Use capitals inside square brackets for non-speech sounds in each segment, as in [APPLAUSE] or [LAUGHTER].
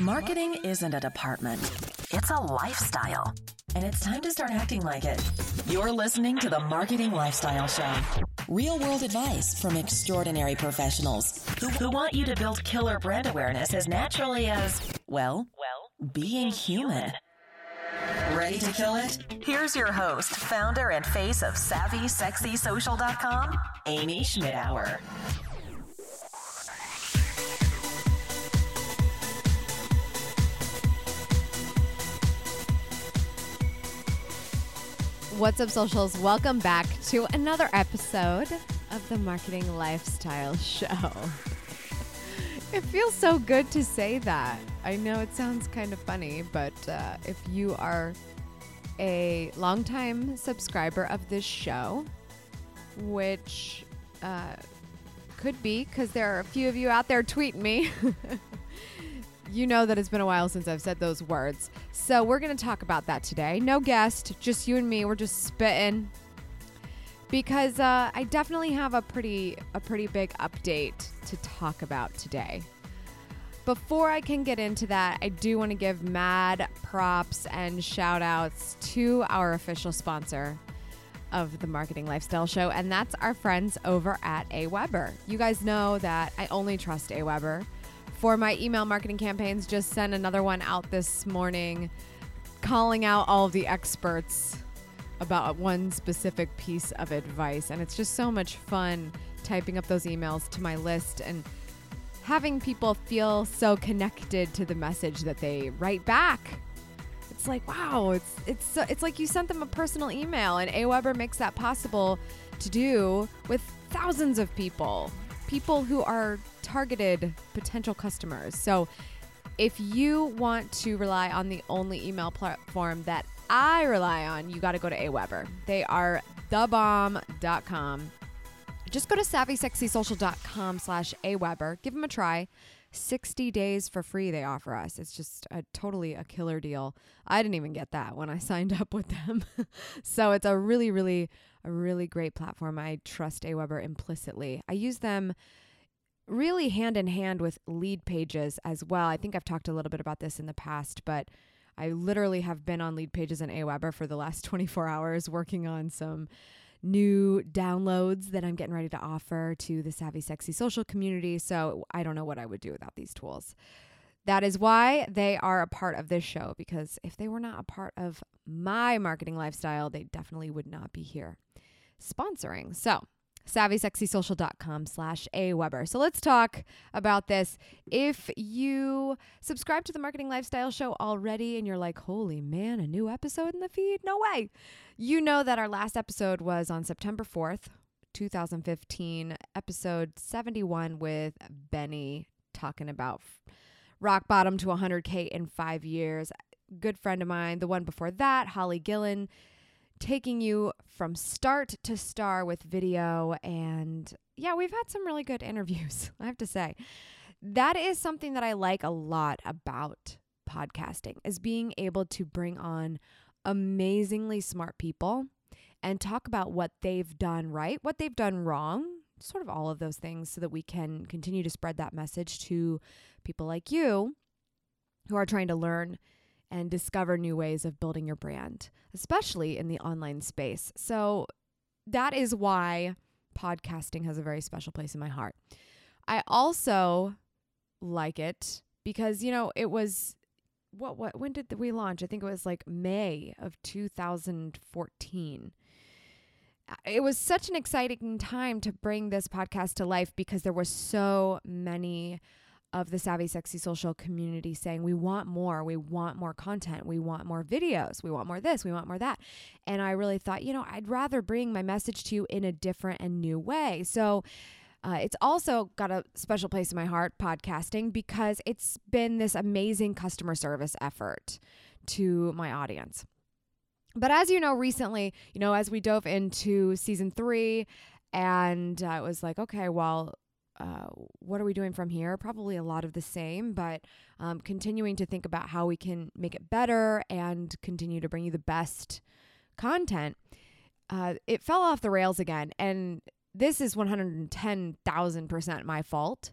Marketing isn't a department, it's a lifestyle. And it's time to start acting like it. You're listening to the Marketing Lifestyle Show. Real world advice from extraordinary professionals who, who want you to build killer brand awareness as naturally as, well, well, being human. Ready to kill it? Here's your host, founder and face of SavvySexySocial.com, Amy Schmittauer. What's up, socials? Welcome back to another episode of the Marketing Lifestyle Show. [LAUGHS] It feels so good to say that. I know it sounds kind of funny, but uh, if you are a longtime subscriber of this show, which uh, could be because there are a few of you out there tweeting me. [LAUGHS] you know that it's been a while since I've said those words. So we're going to talk about that today. No guest, just you and me. We're just spitting because uh, I definitely have a pretty a pretty big update to talk about today. Before I can get into that, I do want to give mad props and shout outs to our official sponsor of the Marketing Lifestyle Show, and that's our friends over at AWeber. You guys know that I only trust AWeber for my email marketing campaigns. Just sent another one out this morning calling out all the experts about one specific piece of advice. And it's just so much fun typing up those emails to my list and having people feel so connected to the message that they write back. It's like, wow, it's it's it's like you sent them a personal email and AWeber makes that possible to do with thousands of people people who are targeted potential customers. So if you want to rely on the only email platform that I rely on, you got to go to AWeber. They are thebomb.com. Just go to savvysexysocial.com slash AWeber. Give them a try. 60 days for free they offer us. It's just a totally a killer deal. I didn't even get that when I [LAUGHS] signed up with them. [LAUGHS] so it's a really, really, a really great platform. I trust AWeber implicitly. I use them really hand in hand with Leadpages as well. I think I've talked a little bit about this in the past, but I literally have been on Leadpages and AWeber for the last [LAUGHS] 24 hours working on some new downloads that I'm getting ready to offer to the Savvy Sexy social community. So I don't know what I would do without these tools. That is why they are a part of this show because if they were not a part of my marketing lifestyle, they definitely would not be here sponsoring. So savvysexysocial.com slash aweber. So let's talk about this. If you subscribe to the Marketing Lifestyle Show already and you're like, holy man, a new episode in the feed? No way. You know that our last episode was on September 4th, 2015, episode 71 with Benny talking about rock bottom to 100K in five years. Good friend of mine. The one before that, Holly Gillen taking you from start to star with video. And yeah, we've had some really good [LAUGHS] interviews, I have to say. That is something that I like a lot about podcasting is being able to bring on amazingly smart people and talk about what they've done right, what they've done wrong, sort of all of those things so that we can continue to spread that message to people like you who are trying to learn and discover new ways of building your brand, especially in the online space. So that is why podcasting has a very special place in my heart. I also like it because, you know, it was what what when did we launch? I think it was like May of 2014 uh, it was such an exciting time to bring this podcast to life because there were so many of the Savvy Sexy Social community saying, we want more, we want more content, we want more videos, we want more this, we want more that. And I really thought, you know, I'd rather bring my message to you in a different and new way. So, uh, it's also got a special place in my heart, podcasting, because it's been this amazing customer service effort to my audience. But as you know, recently, you know, as we dove into season three, and uh, it was like, okay, well, uh, what are we doing from here? Probably a lot of the same, but um, continuing to think about how we can make it better and continue to bring you the best content. Uh, it fell off the rails again, and this is 110,000% my fault.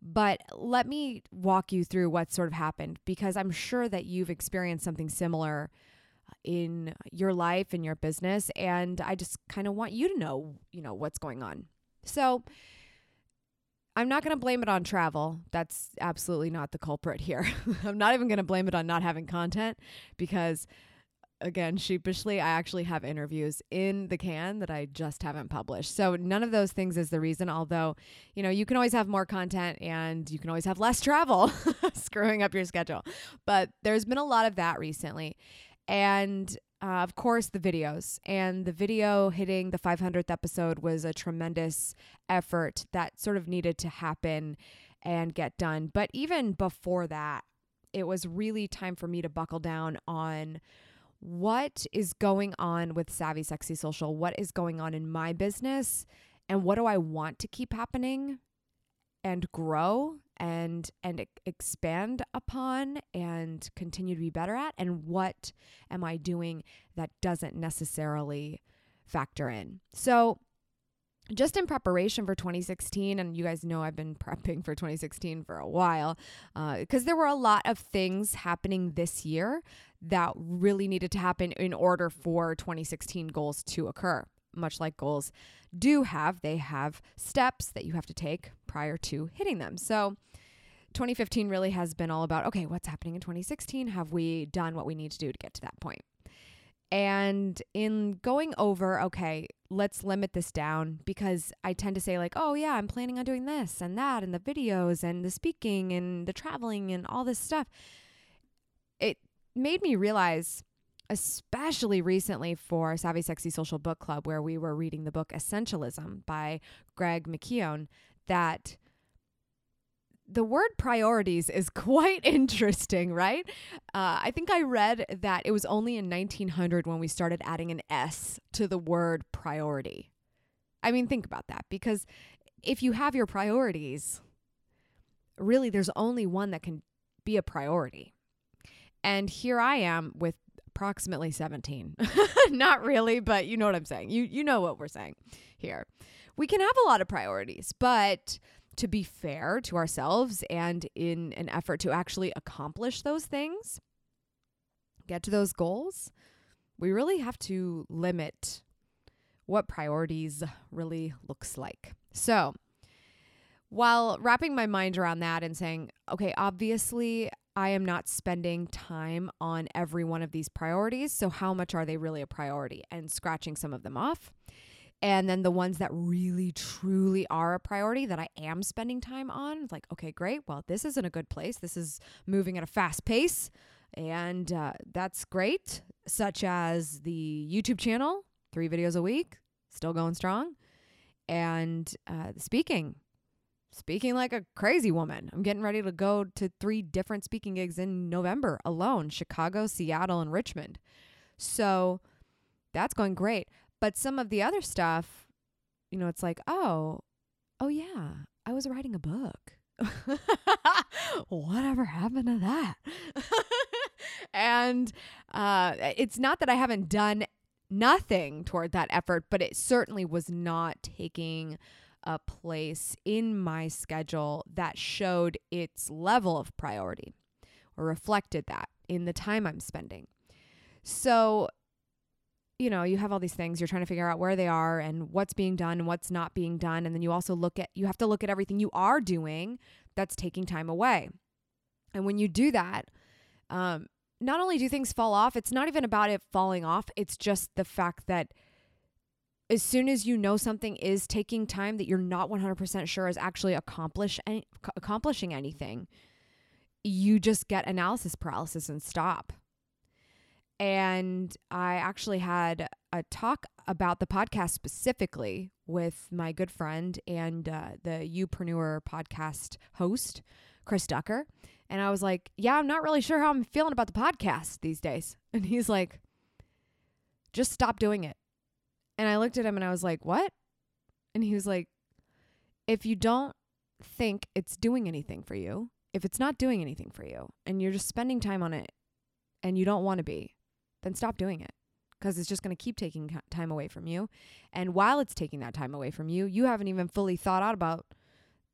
But let me walk you through what sort of happened because I'm sure that you've experienced something similar in your life in your business and I just kind of want you to know, you know, what's going on. So, I'm not going to blame it on travel. That's absolutely not the culprit here. [LAUGHS] I'm not even going to blame it on not having content because again, sheepishly, I actually have interviews in the can that I just haven't published. So none of those things is the reason, although, you know, you can always have more content and you can always have less travel [LAUGHS] screwing up your schedule. But there's been a lot of that recently. And uh, of course, the videos. And the video hitting the 500th episode was a tremendous effort that sort of needed to happen and get done. But even before that, it was really time for me to buckle down on what is going on with Savvy Sexy Social, what is going on in my business, and what do I want to keep happening and grow and and expand upon and continue to be better at and what am I doing that doesn't necessarily factor in. So just in preparation for 2016, and you guys know I've been [LAUGHS] prepping for 2016 for a while, because uh, there were a lot of things happening this year that really needed to happen in order for 2016 goals to occur. Much like goals do have, they have steps that you have to take prior to hitting them. So, 2015 really has been all about okay, what's happening in 2016? Have we done what we need to do to get to that point? And in going over, okay, let's limit this down because I tend to say, like, oh, yeah, I'm planning on doing this and that, and the videos and the speaking and the traveling and all this stuff. It made me realize, especially recently for Savvy Sexy Social Book Club, where we were reading the book Essentialism by Greg McKeown, that the word priorities is [LAUGHS] quite interesting, right? Uh, I think I read that it was only in 1900 when we started adding an S to the word priority. I mean, think about that because if you have your priorities, really there's only one that can be a priority. And here I am with approximately 17. [LAUGHS] Not really, but you know what I'm saying. You you know what we're saying here. We can have a lot of priorities, but to be fair to ourselves and in an effort to actually accomplish those things, get to those goals, we really have to limit what priorities really looks like. So, while wrapping my mind around that and saying, okay, obviously I am not spending time on every one of these priorities. So, how much are they really a priority? And scratching some of them off. And then the ones that really, truly are a priority that I am spending time on, like, okay, great. Well, this isn't a good place. This is moving at a fast pace. And uh, that's great, such as the YouTube channel, three videos a week, still going strong. And uh, speaking, speaking like a crazy woman. I'm getting ready to go to three different speaking gigs in November alone Chicago, Seattle, and Richmond. So that's going great. But some of the other stuff, you know, it's like, oh, oh yeah, I was writing a book. [LAUGHS] Whatever happened to that? [LAUGHS] and uh, it's not that I haven't done nothing toward that effort, but it certainly was not taking a place in my schedule that showed its level of priority or reflected that in the time I'm spending. So you know, you have all these things, you're trying to figure out where they are and what's being done and what's not being done. And then you also look at, you have to look at everything you are doing that's taking time away. And when you do that, um, not only do things fall off, it's not even about it falling off, it's just the fact that as soon as you know something is taking time that you're not 100% sure is actually accomplish any, accomplishing anything, you just get analysis paralysis and stop. And I actually had a talk about the podcast specifically with my good friend and uh, the Youpreneur podcast host, Chris Ducker. And I was like, Yeah, I'm not really sure how I'm feeling about the podcast these days. [LAUGHS] And he's like, Just stop doing it. And I looked at him and I was like, What? And he was like, If you don't think it's doing anything for you, if it's not doing anything for you, and you're just spending time on it and you don't want to be, then stop doing it because it's just going to keep taking time away from you. And while it's taking that time away from you, you haven't even fully thought out about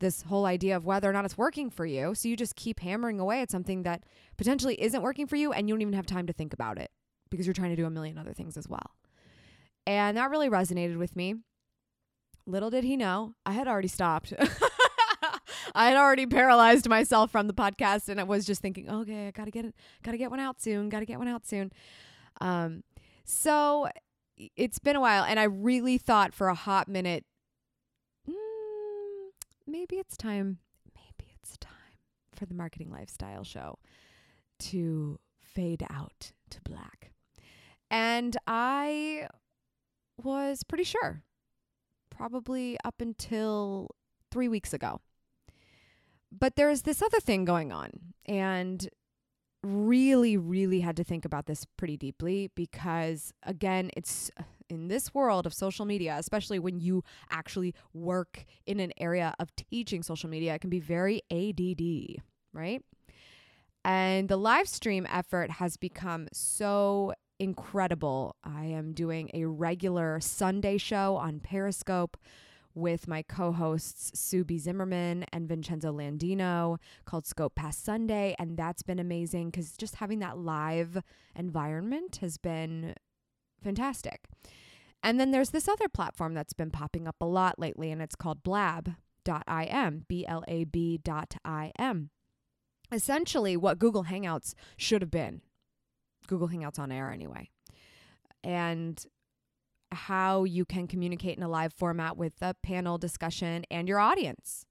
this whole idea of whether or not it's working for you. So you just keep hammering away at something that potentially isn't working for you and you don't even have time to think about it because you're trying to do a million other things as well. And that really resonated with me. Little did he know, I had already stopped. [LAUGHS] I had already paralyzed myself from the podcast and I was just thinking, okay, I gotta get it, gotta get one out soon, gotta get one out soon. Um, so it's been a while, and I really thought for a hot minute, mm, maybe it's time, maybe it's time for the marketing lifestyle show to fade out to black. And I was pretty sure, probably up until three weeks ago. But there's this other thing going on, and really, really had to think about this pretty deeply because, again, it's uh, in this world of social media, especially when you actually work in an area of teaching social media, it can be very ADD, right? And the live stream effort has become so incredible. I am doing a regular Sunday show on Periscope with my co hosts, Sue B. Zimmerman and Vincenzo Landino, called Scope Past Sunday. And that's been amazing because just having that live environment has been fantastic. And then there's this other platform that's been popping up a lot lately, and it's called blab.im, B L A B dot I M. Essentially, what Google Hangouts should have been. Google Hangouts on air, anyway. And how you can communicate in a live format with the panel discussion and your audience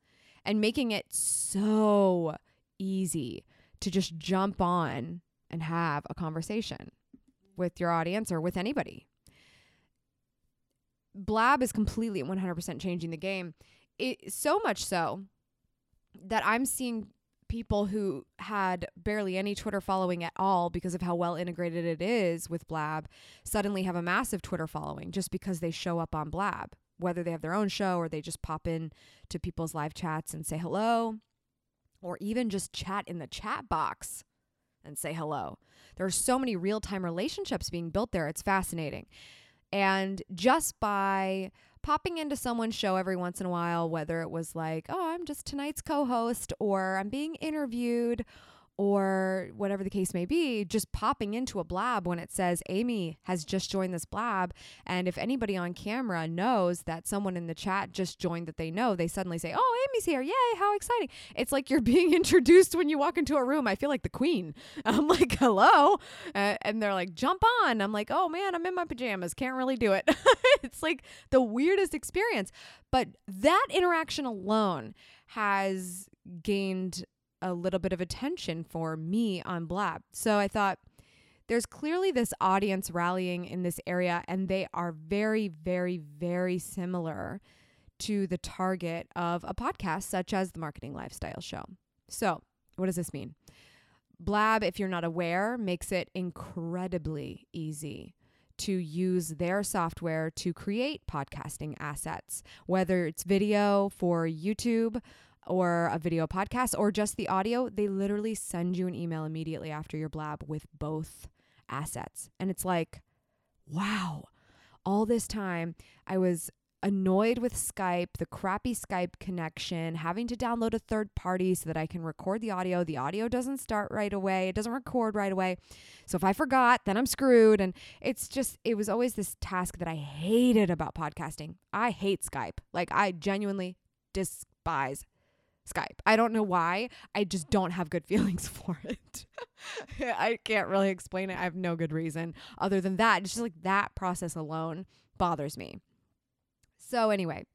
and making it so easy to just jump on and have a conversation with your audience or with anybody. Blab is completely 100% changing the game. It, so much so that I'm seeing people who had barely any Twitter following at all because of how well integrated it is with Blab suddenly have a massive Twitter following just because they show up on Blab, whether they have their own show or they just pop in to people's live chats and say hello, or even just chat in the chat box and say hello. There are so many real time relationships being built there. It's fascinating. And just by popping into someone's show every once in a while, whether it was like, oh, I'm just tonight's co host, or I'm being interviewed, or whatever the case may be, just popping into a blab when it says Amy has just joined this blab. And if anybody on camera knows that someone in the chat just joined that they know, they suddenly say, Oh, Amy's here. Yay, how exciting. It's like you're [LAUGHS] being introduced when you walk into a room. I feel like the queen. [LAUGHS] I'm like, Hello. Uh, and they're like, Jump on. I'm like, Oh man, I'm in my pajamas. Can't really do it. [LAUGHS] it's like the weirdest experience. But that interaction alone has gained a little bit of attention for me on Blab. So I thought there's clearly this audience rallying in this area, and they are very, very, very similar to the target of a podcast such as the Marketing Lifestyle Show. So, what does this mean? Blab, if you're not aware, makes it incredibly easy to use their software to create podcasting assets, whether it's video for YouTube or a video podcast or just the audio, they literally send you an email immediately after your blab with both assets. And it's like, wow, all this time I was annoyed with Skype, the crappy Skype connection, having to download a third party so that I can record the audio. The audio doesn't start right away, it doesn't record right away. So if I forgot, then I'm screwed. And it's just, it was always this task that I hated about podcasting. I hate Skype. Like, I genuinely despise Skype. I don't know why. I just don't have good [LAUGHS] feelings for it. [LAUGHS] I can't really explain it. I have no good reason other than that. It's just like that process alone bothers me. So anyway,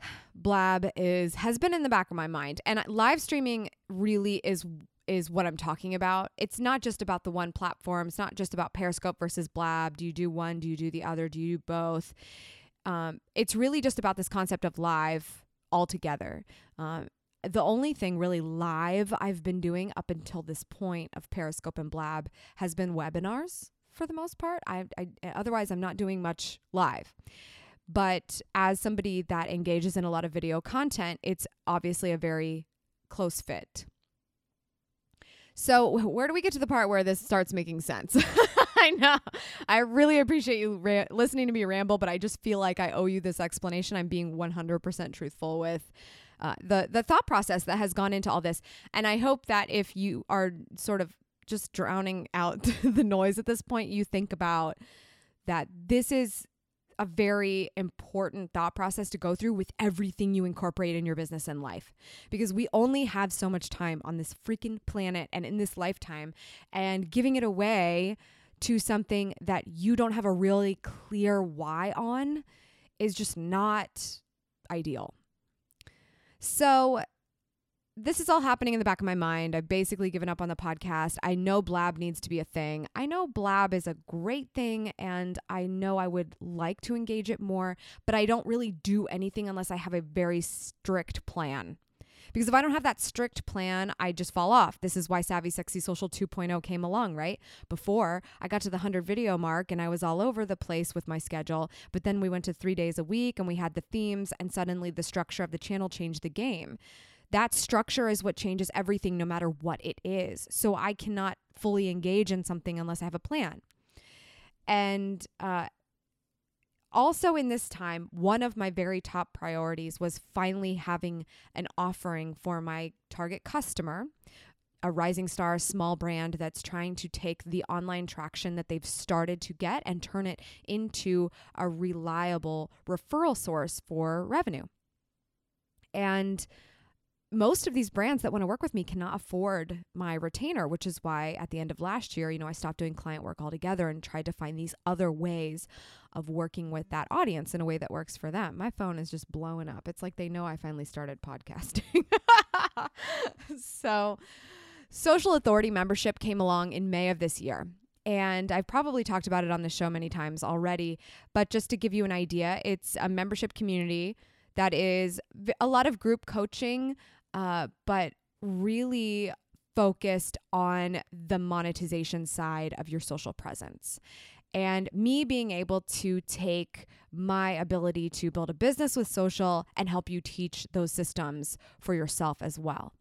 [SIGHS] Blab is has been in the back of my mind and live streaming really is is what I'm talking about. It's not just about the one platform. It's not just about Periscope versus Blab. Do you do one? Do you do the other? Do you do both? Um, it's really just about this concept of live altogether. Um, the only thing really live I've been doing up until this point of Periscope and Blab has been webinars for the most part. I, I otherwise I'm not doing much live. But as somebody that engages in a lot of video content, it's obviously a very close fit. So, where do we get to the part where this starts making sense? [LAUGHS] I know. I really appreciate you ra- listening to me ramble, but I just feel like I owe you this explanation. I'm being 100% truthful with uh, the the thought process that has gone into all this. And I hope that if you are sort of just drowning out [LAUGHS] the noise at this point, you think about that this is a very important thought process to go through with everything you incorporate in your business and life because we only have so much time on this freaking planet and in this lifetime and giving it away to something that you don't have a really clear why on is just not ideal. So, this is all happening in the back of my mind. I've basically given up on the podcast. I know Blab needs to be a thing. I know Blab is a great thing and I know I would like to engage it more, but I don't really do anything unless I have a very strict plan. Because if I don't have that strict plan, I just fall off. This is why Savvy Sexy Social 2.0 came along, right? Before I got to the 100 video mark and I was all over the place with my schedule, but then we went to three days a week and we had the themes, and suddenly the structure of the channel changed the game. That structure is what changes everything, no matter what it is. So I cannot fully engage in something unless I have a plan. And uh, also, in this time, one of my very top priorities was finally having an offering for my target customer, a rising star small brand that's trying to take the online traction that they've started to get and turn it into a reliable referral source for revenue. And most of these brands that want to work with me cannot afford my retainer, which is why at the end of last year, you know, I stopped doing client work altogether and tried to find these other ways of working with that audience in a way that works for them. My phone is just blowing up. It's like they know I finally started podcasting. [LAUGHS] so, Social Authority membership came along in May of this year. And I've probably talked about it on the show many times already, but just to give you an idea, it's a membership community that is a lot of group coaching, uh, but really focused on the monetization side of your social presence. And me being able to take my ability to build a business with social and help you teach those systems for yourself as well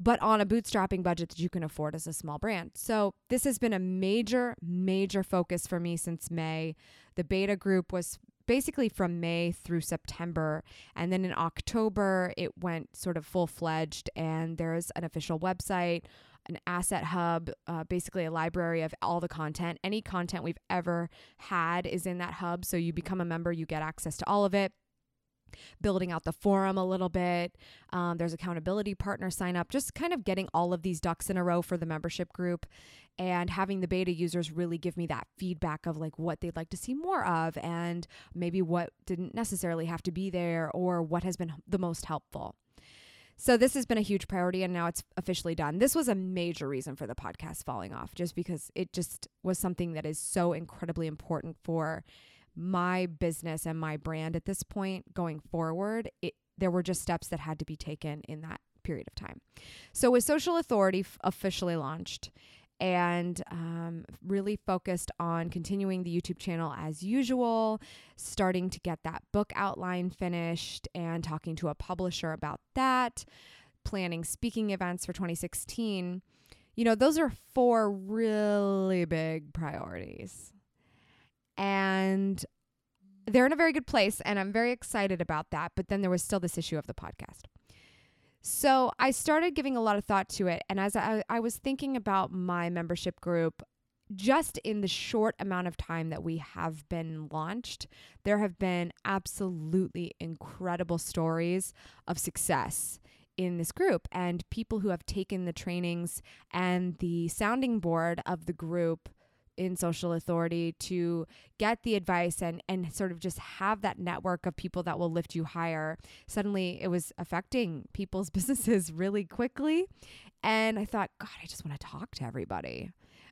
but on a bootstrapping budget that you can afford as a small brand. So, this has been a major, major focus for me since May. The beta group was basically from May through September. And then in October, it went sort of full fledged, and there's an official website, an asset hub, uh, basically a library of all the content. Any content we've ever had is in that hub. So you become a member, you get access to all of it building out the forum a little bit. Um, there's accountability partner sign up, just kind of getting all of these ducks in a row for the membership group and having the beta users really give me that feedback of like what they'd like to see more of and maybe what didn't necessarily have to be there or what has been the most helpful. So this has been a huge priority and now it's officially done. This was a major reason for the podcast falling off just because it just was something that is so incredibly important for my business and my brand at this point going forward, it, there were just steps that had to be taken in that period of time. So, with Social Authority f- officially launched and um, really focused on continuing the YouTube channel as usual, starting to get that book outline finished and talking to a publisher about that, planning speaking events for 2016. You know, those are four really big priorities and they're in a very good place and I'm very excited about that. But then there was still this issue of the podcast. So I started giving a lot of thought to it. And as I, I was thinking about my membership group, just in the short amount of time that we have been launched, there have been absolutely incredible stories of success in this group and people who have taken the trainings and the sounding board of the group in social authority to get the advice and and sort of just have that network of people that will lift you higher. Suddenly it was affecting people's [LAUGHS] businesses really quickly. And i thought god i just want to talk to everybody.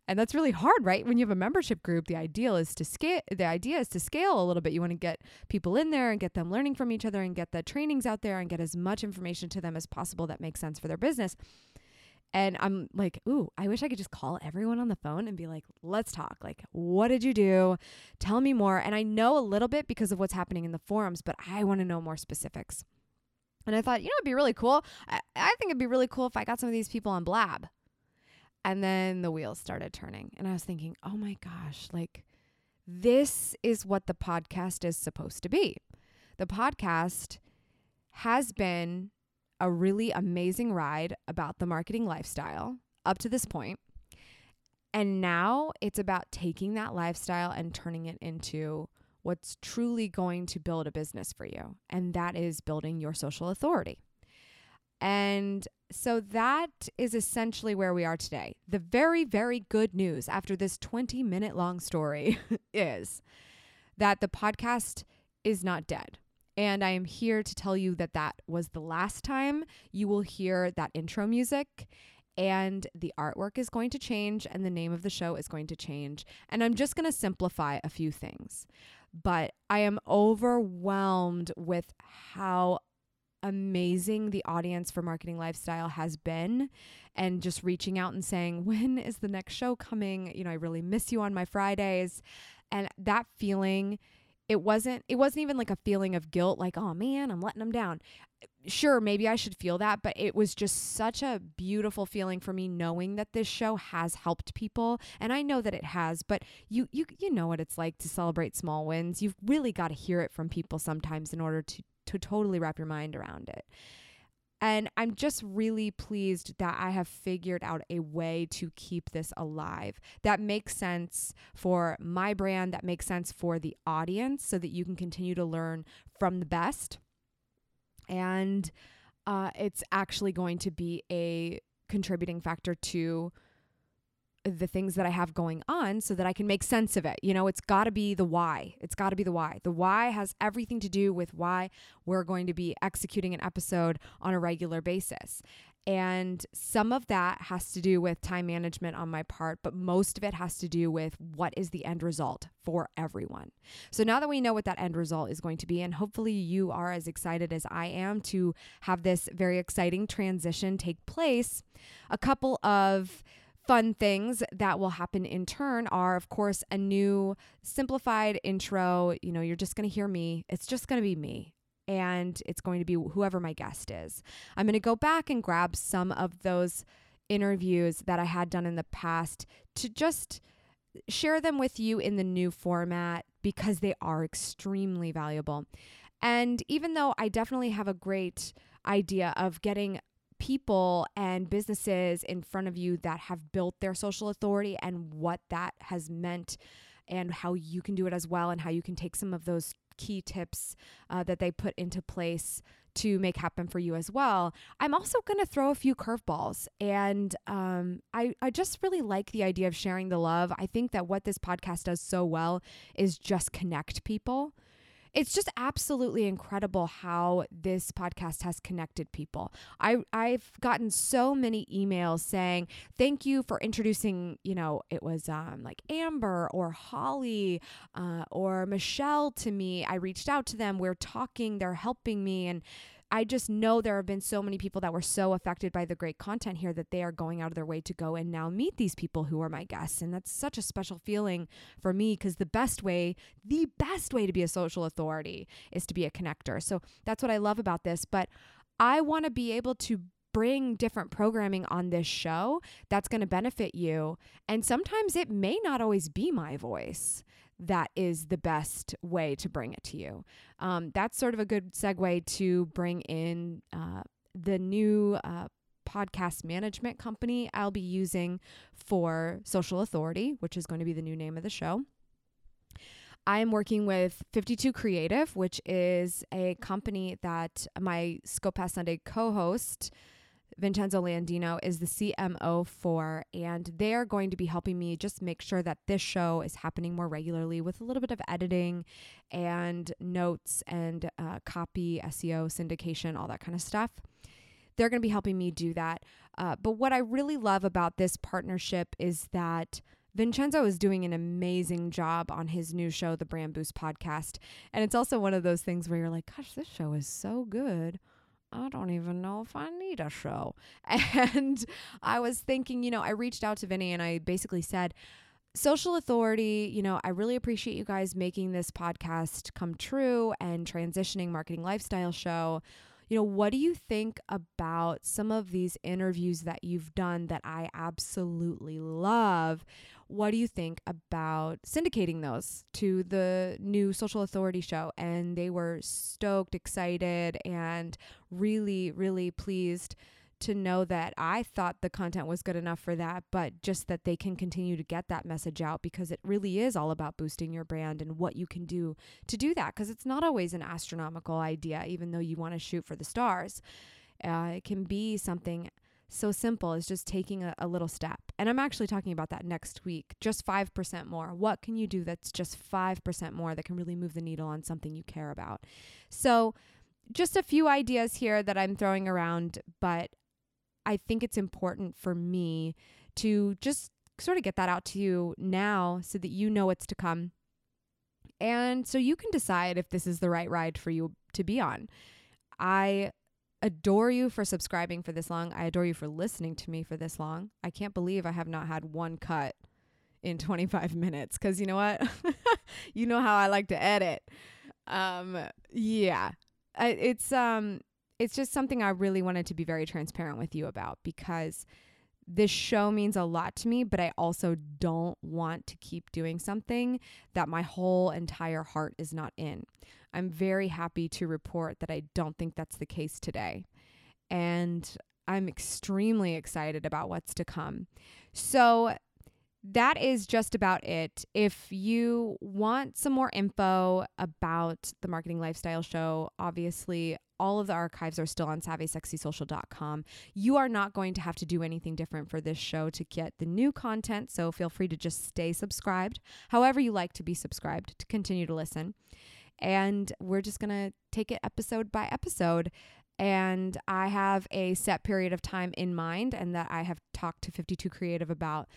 And that's really hard right? When you have a membership group the ideal is to scale the idea is to scale a little bit. You want to get people in there and get them learning from each other and get the trainings out there and get as much information to them as possible that makes sense for their business and I'm like, ooh, I wish I could just call everyone on the phone and be like, let's talk. Like, what did you do? Tell me more. And I know a little bit because of what's happening in the forums, but I want to know more specifics. And I thought, you know, it'd be really cool. I, I think it'd be really cool if I got some of these people on Blab. And then the wheels started turning. And I was thinking, oh my gosh, like, this is what the podcast is supposed to be. The podcast has been a really amazing ride about the marketing lifestyle up to this point. And now it's about taking that lifestyle and turning it into what's truly going to build a business for you. And that is building your social authority. And so that is essentially where we are today. The very, very good news after this 20 minute long story [LAUGHS] is that the podcast is not dead. And I am here to tell you that that was the last time you will hear that intro music. And the artwork is going to change, and the name of the show is going to change. And I'm just going to simplify a few things. But I am overwhelmed with how amazing the audience for Marketing Lifestyle has been and just reaching out and saying, [LAUGHS] When is the next show coming? You know, I really miss you on my Fridays. And that feeling it wasn't it wasn't even like a feeling of guilt like oh man i'm letting them down. Eh, sure maybe i should feel that but it was just such a beautiful feeling for me knowing that this show has helped people and i know that it has but you you you know what it's like to celebrate small wins. You've really got to hear it from people sometimes in order to to totally wrap your mind around it and I'm just really pleased that I have figured out a way to keep this alive that makes sense for my brand, that makes sense for the audience, so that you can continue to learn from the best. And uh, it's actually going to be a contributing factor to the things that I have going on so that I can make sense of it. You know, it's got to be the why. It's got to be the why. The why has everything to do with why we're going to be executing an episode on a regular basis. And some of that has to do with time management on my part, but most of it has to do with what is the end result for everyone. So now that we know what that end result is going to be, and hopefully you are as excited as I am to have this very exciting transition take place, a couple of fun things that will happen in turn are, of course, a new simplified intro. You know, you're just going to hear me. It's just going to be me. And it's going to be whoever my guest is. I'm going to go back and grab some of those interviews that I had done in the past to just share them with you in the new format because they are extremely valuable. And even though I definitely have a great idea of getting people and businesses in front of you that have built their social authority and what that has meant and how you can do it as well and how you can take some of those key tips uh, that they put into place to make happen for you as well. I'm also going to throw a few curveballs. And um, I, I just really like the idea of sharing the love. I think that what this podcast does so well is just connect people it's just absolutely incredible how this podcast has connected people. I I've gotten so many emails saying thank you for introducing. You know, it was um, like Amber or Holly uh, or Michelle to me. I reached out to them. We're talking. They're helping me and I just know there have been so many people that were so affected by the great content here that they are going out of their way to go and now meet these people who are my guests. And that's such a special feeling for me because the best way, the best way to be a social authority is to be a connector. So that's what I love about this. But I want to be able to bring different programming on this show that's going to benefit you. And sometimes it may not always be my voice that is the best way to bring it to you. Um, that's sort of a good segue to bring in uh, the new uh, podcast management company I'll be using for Social Authority, which is going to be the new name of the show. I'm working with 52 Creative, which is a company that my Scope Past Sunday co host Vincenzo Landino is the CMO for, and they are going to be helping me just make sure that this show is happening more regularly with a little bit of editing and notes and uh, copy, SEO, syndication, all that kind of stuff. They're going to be helping me do that. Uh, but what I really love about this partnership is that Vincenzo is doing an amazing job on his new show, the Brand Boost podcast. And it's also one of those things where you're like, gosh, this show is so good. I don't even know if I need a show. [LAUGHS] And I was thinking, you know, I reached out to Vinny and I basically said, Social Authority, you know, I really appreciate you guys making this podcast come true and transitioning marketing lifestyle show. you know, what do you think about some of these interviews that you've done that I absolutely love? What do you think about syndicating those to the new Social Authority show? And they were stoked, excited, and really, really pleased to know that I thought the content was good enough for that, but just that they can continue to get that message out because it really is all about boosting your brand and what you can do to do that. Because it's not always an astronomical idea, even though you want to shoot for the stars. Uh, it can be something so simple as just taking a, a, little step. And I'm actually talking about that next week. Just 5% more. What can you do that's just 5% more that can really move the needle on something you care about? So, just a few ideas here that I'm throwing around, but I think it's important for me to just sort of get that out to you now so that you know what's to come. And so you can decide if this is the right ride for you to be on. I adore you for subscribing for this long. I adore you for listening to me for this long. I can't believe I have not had one cut in [LAUGHS] 25 minutes cuz you know what? [LAUGHS] you know how I like to edit. Um yeah. I, it's um it's just something I really wanted to be very transparent with you about because this show means a lot to me, but I also don't want to keep doing something that my whole entire heart is not in. I'm very happy to report that I don't think that's the case today. And I'm extremely excited about what's to come. So, that is just about it. If you want some more info about the Marketing Lifestyle Show, obviously all of the archives are still on savvysexysocial.com. You are not going to have to do anything different for this show to get the new content, so feel free to just stay subscribed, however you like to be subscribed to continue to listen. And we're just going to take it episode by episode. And I have a set period of time in mind, and that I have talked to 52 Creative about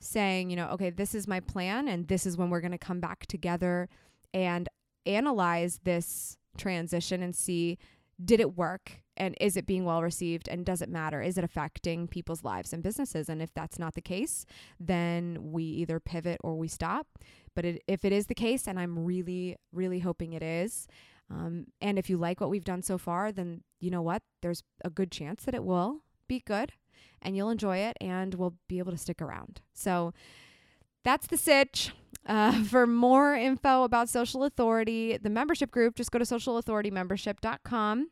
saying, you know, okay, this is my plan, and this is when we're going to come back together and analyze this transition and see did it work? And is it being well received? And does it matter? Is it affecting people's lives and businesses? And if that's not the case then we either pivot or we stop. But it, if it is the case and i'm really really hoping it is um, and if you like what we've done so far then you know what? There's a good chance that it will be good and you'll enjoy it and we'll be able to stick around. So that's the sitch uh, [LAUGHS] for more info about Social Authority, the membership group, just go to socialauthoritymembership.com.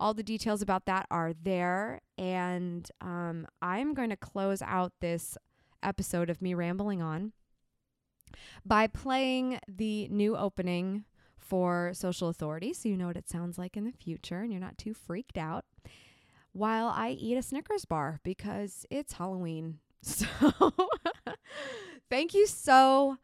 All the details about that are there. And um, I'm going to close out this episode of me rambling on by playing the new opening for Social Authority so you know what it sounds like in the future and you're not too freaked out while I eat a Snickers bar because it's Halloween. [LAUGHS] So [LAUGHS] thank you so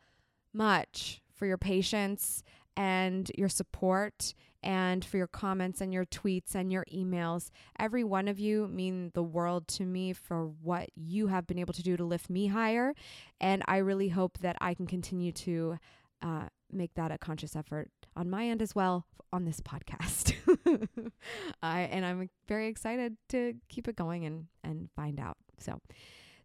much for your patience and your support and for your comments and your tweets and your emails. Every one of you mean the world to me for what you have been able to do to lift me higher. And I really hope that I can continue to uh, make that a conscious effort on my end as well on this podcast. [LAUGHS] I and I'm very excited to keep it going and and find out. So,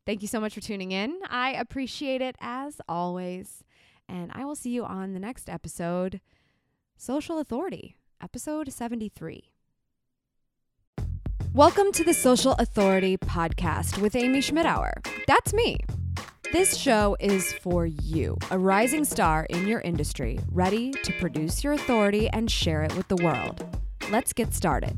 thank you so much for tuning in. I appreciate it as always. And I will see you on the next episode Social Authority, episode 73. Welcome to the Social Authority podcast with Amy Schmittauer. That's me. This show is for you, a rising star in your industry, ready to produce your authority and share it with the world. Let's get started.